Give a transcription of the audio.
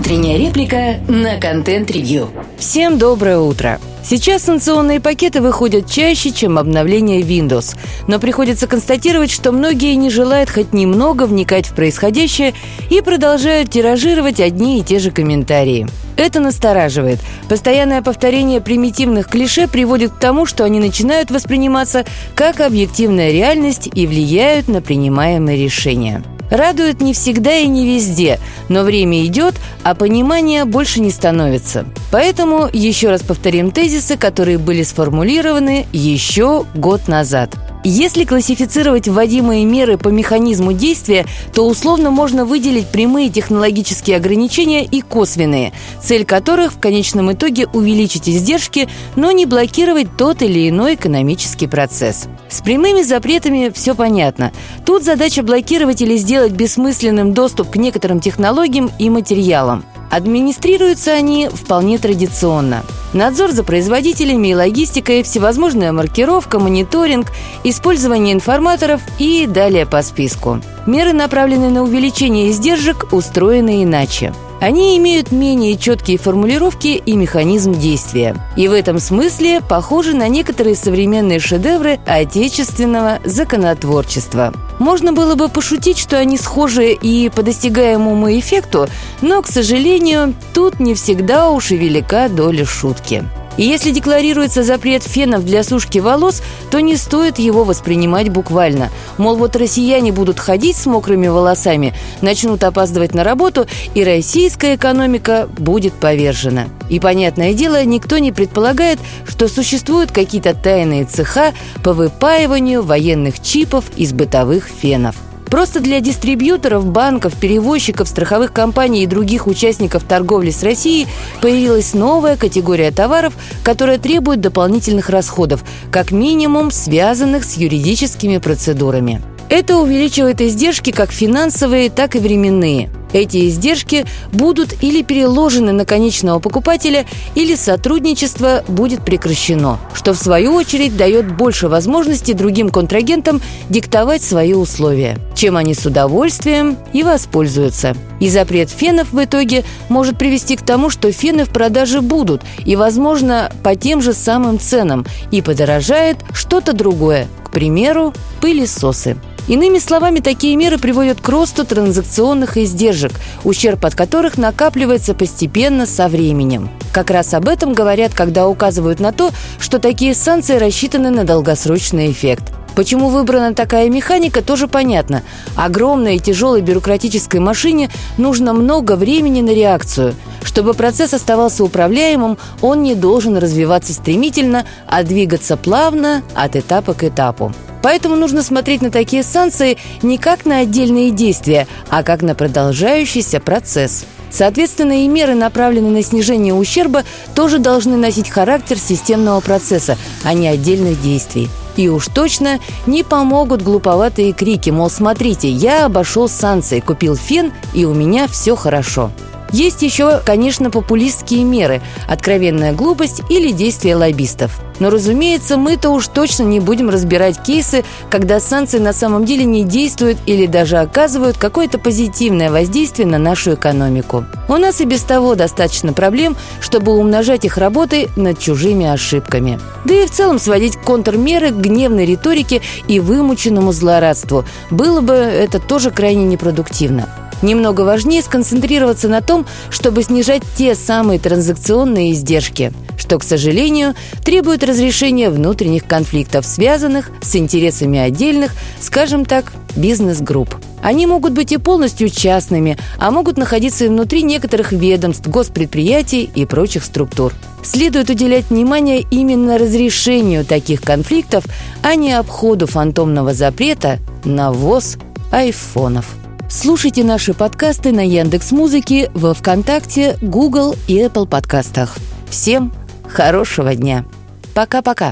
Утренняя реплика на контент-ревью. Всем доброе утро! Сейчас санкционные пакеты выходят чаще, чем обновление Windows. Но приходится констатировать, что многие не желают хоть немного вникать в происходящее и продолжают тиражировать одни и те же комментарии. Это настораживает. Постоянное повторение примитивных клише приводит к тому, что они начинают восприниматься как объективная реальность и влияют на принимаемые решения. Радует не всегда и не везде, но время идет, а понимания больше не становится. Поэтому еще раз повторим тезисы, которые были сформулированы еще год назад – если классифицировать вводимые меры по механизму действия, то условно можно выделить прямые технологические ограничения и косвенные, цель которых в конечном итоге увеличить издержки, но не блокировать тот или иной экономический процесс. С прямыми запретами все понятно. Тут задача блокировать или сделать бессмысленным доступ к некоторым технологиям и материалам. Администрируются они вполне традиционно. Надзор за производителями и логистикой, всевозможная маркировка, мониторинг, использование информаторов и далее по списку. Меры, направленные на увеличение издержек, устроены иначе. Они имеют менее четкие формулировки и механизм действия. И в этом смысле похожи на некоторые современные шедевры отечественного законотворчества. Можно было бы пошутить, что они схожи и по достигаемому эффекту, но, к сожалению, тут не всегда уж и велика доля шутки. И если декларируется запрет фенов для сушки волос, то не стоит его воспринимать буквально. Мол, вот россияне будут ходить с мокрыми волосами, начнут опаздывать на работу, и российская экономика будет повержена. И, понятное дело, никто не предполагает, что существуют какие-то тайные цеха по выпаиванию военных чипов из бытовых фенов – Просто для дистрибьюторов, банков, перевозчиков, страховых компаний и других участников торговли с Россией появилась новая категория товаров, которая требует дополнительных расходов, как минимум связанных с юридическими процедурами. Это увеличивает издержки как финансовые, так и временные – эти издержки будут или переложены на конечного покупателя, или сотрудничество будет прекращено, что в свою очередь дает больше возможностей другим контрагентам диктовать свои условия, чем они с удовольствием и воспользуются. И запрет фенов в итоге может привести к тому, что фены в продаже будут, и, возможно, по тем же самым ценам, и подорожает что-то другое, к примеру, пылесосы. Иными словами, такие меры приводят к росту транзакционных издержек, ущерб от которых накапливается постепенно со временем. Как раз об этом говорят, когда указывают на то, что такие санкции рассчитаны на долгосрочный эффект. Почему выбрана такая механика, тоже понятно. Огромной и тяжелой бюрократической машине нужно много времени на реакцию. Чтобы процесс оставался управляемым, он не должен развиваться стремительно, а двигаться плавно от этапа к этапу. Поэтому нужно смотреть на такие санкции не как на отдельные действия, а как на продолжающийся процесс. Соответственно, и меры, направленные на снижение ущерба, тоже должны носить характер системного процесса, а не отдельных действий. И уж точно не помогут глуповатые крики, мол, смотрите, я обошел санкции, купил фен, и у меня все хорошо. Есть еще, конечно, популистские меры, откровенная глупость или действия лоббистов. Но, разумеется, мы-то уж точно не будем разбирать кейсы, когда санкции на самом деле не действуют или даже оказывают какое-то позитивное воздействие на нашу экономику. У нас и без того достаточно проблем, чтобы умножать их работой над чужими ошибками. Да и в целом сводить контрмеры к гневной риторике и вымученному злорадству было бы это тоже крайне непродуктивно. Немного важнее сконцентрироваться на том, чтобы снижать те самые транзакционные издержки, что, к сожалению, требует разрешения внутренних конфликтов, связанных с интересами отдельных, скажем так, бизнес-групп. Они могут быть и полностью частными, а могут находиться и внутри некоторых ведомств, госпредприятий и прочих структур. Следует уделять внимание именно разрешению таких конфликтов, а не обходу фантомного запрета на ввоз айфонов. Слушайте наши подкасты на Яндекс Музыке, во ВКонтакте, Google и Apple подкастах. Всем хорошего дня. Пока-пока.